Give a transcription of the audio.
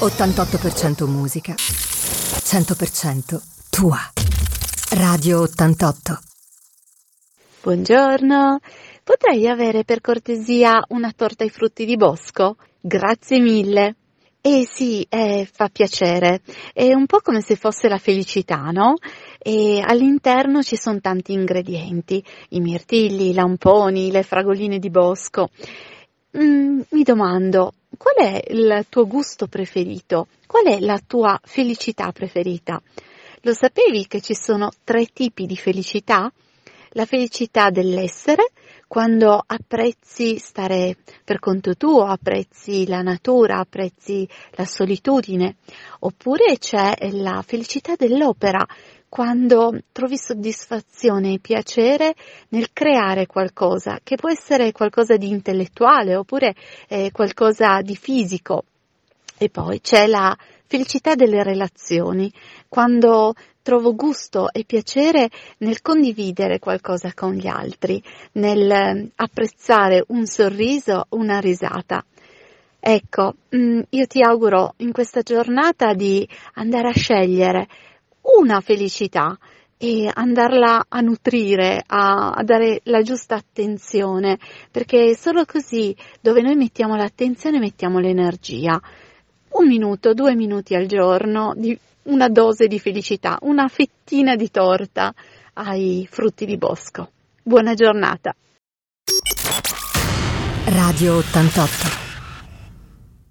88% musica, 100% tua. Radio 88. Buongiorno, potrei avere per cortesia una torta ai frutti di bosco? Grazie mille. Eh sì, eh, fa piacere. È un po' come se fosse la felicità, no? E all'interno ci sono tanti ingredienti, i mirtilli, i lamponi, le fragoline di bosco. Mm, mi domando, qual è il tuo gusto preferito? Qual è la tua felicità preferita? Lo sapevi che ci sono tre tipi di felicità? La felicità dell'essere, quando apprezzi stare per conto tuo, apprezzi la natura, apprezzi la solitudine, oppure c'è la felicità dell'opera, quando trovi soddisfazione e piacere nel creare qualcosa, che può essere qualcosa di intellettuale oppure eh, qualcosa di fisico. E poi c'è la felicità delle relazioni, quando trovo gusto e piacere nel condividere qualcosa con gli altri, nel eh, apprezzare un sorriso, una risata. Ecco, mm, io ti auguro in questa giornata di andare a scegliere una felicità e andarla a nutrire, a, a, dare la giusta attenzione, perché solo così dove noi mettiamo l'attenzione mettiamo l'energia. Un minuto, due minuti al giorno di una dose di felicità, una fettina di torta ai frutti di bosco. Buona giornata. Radio 88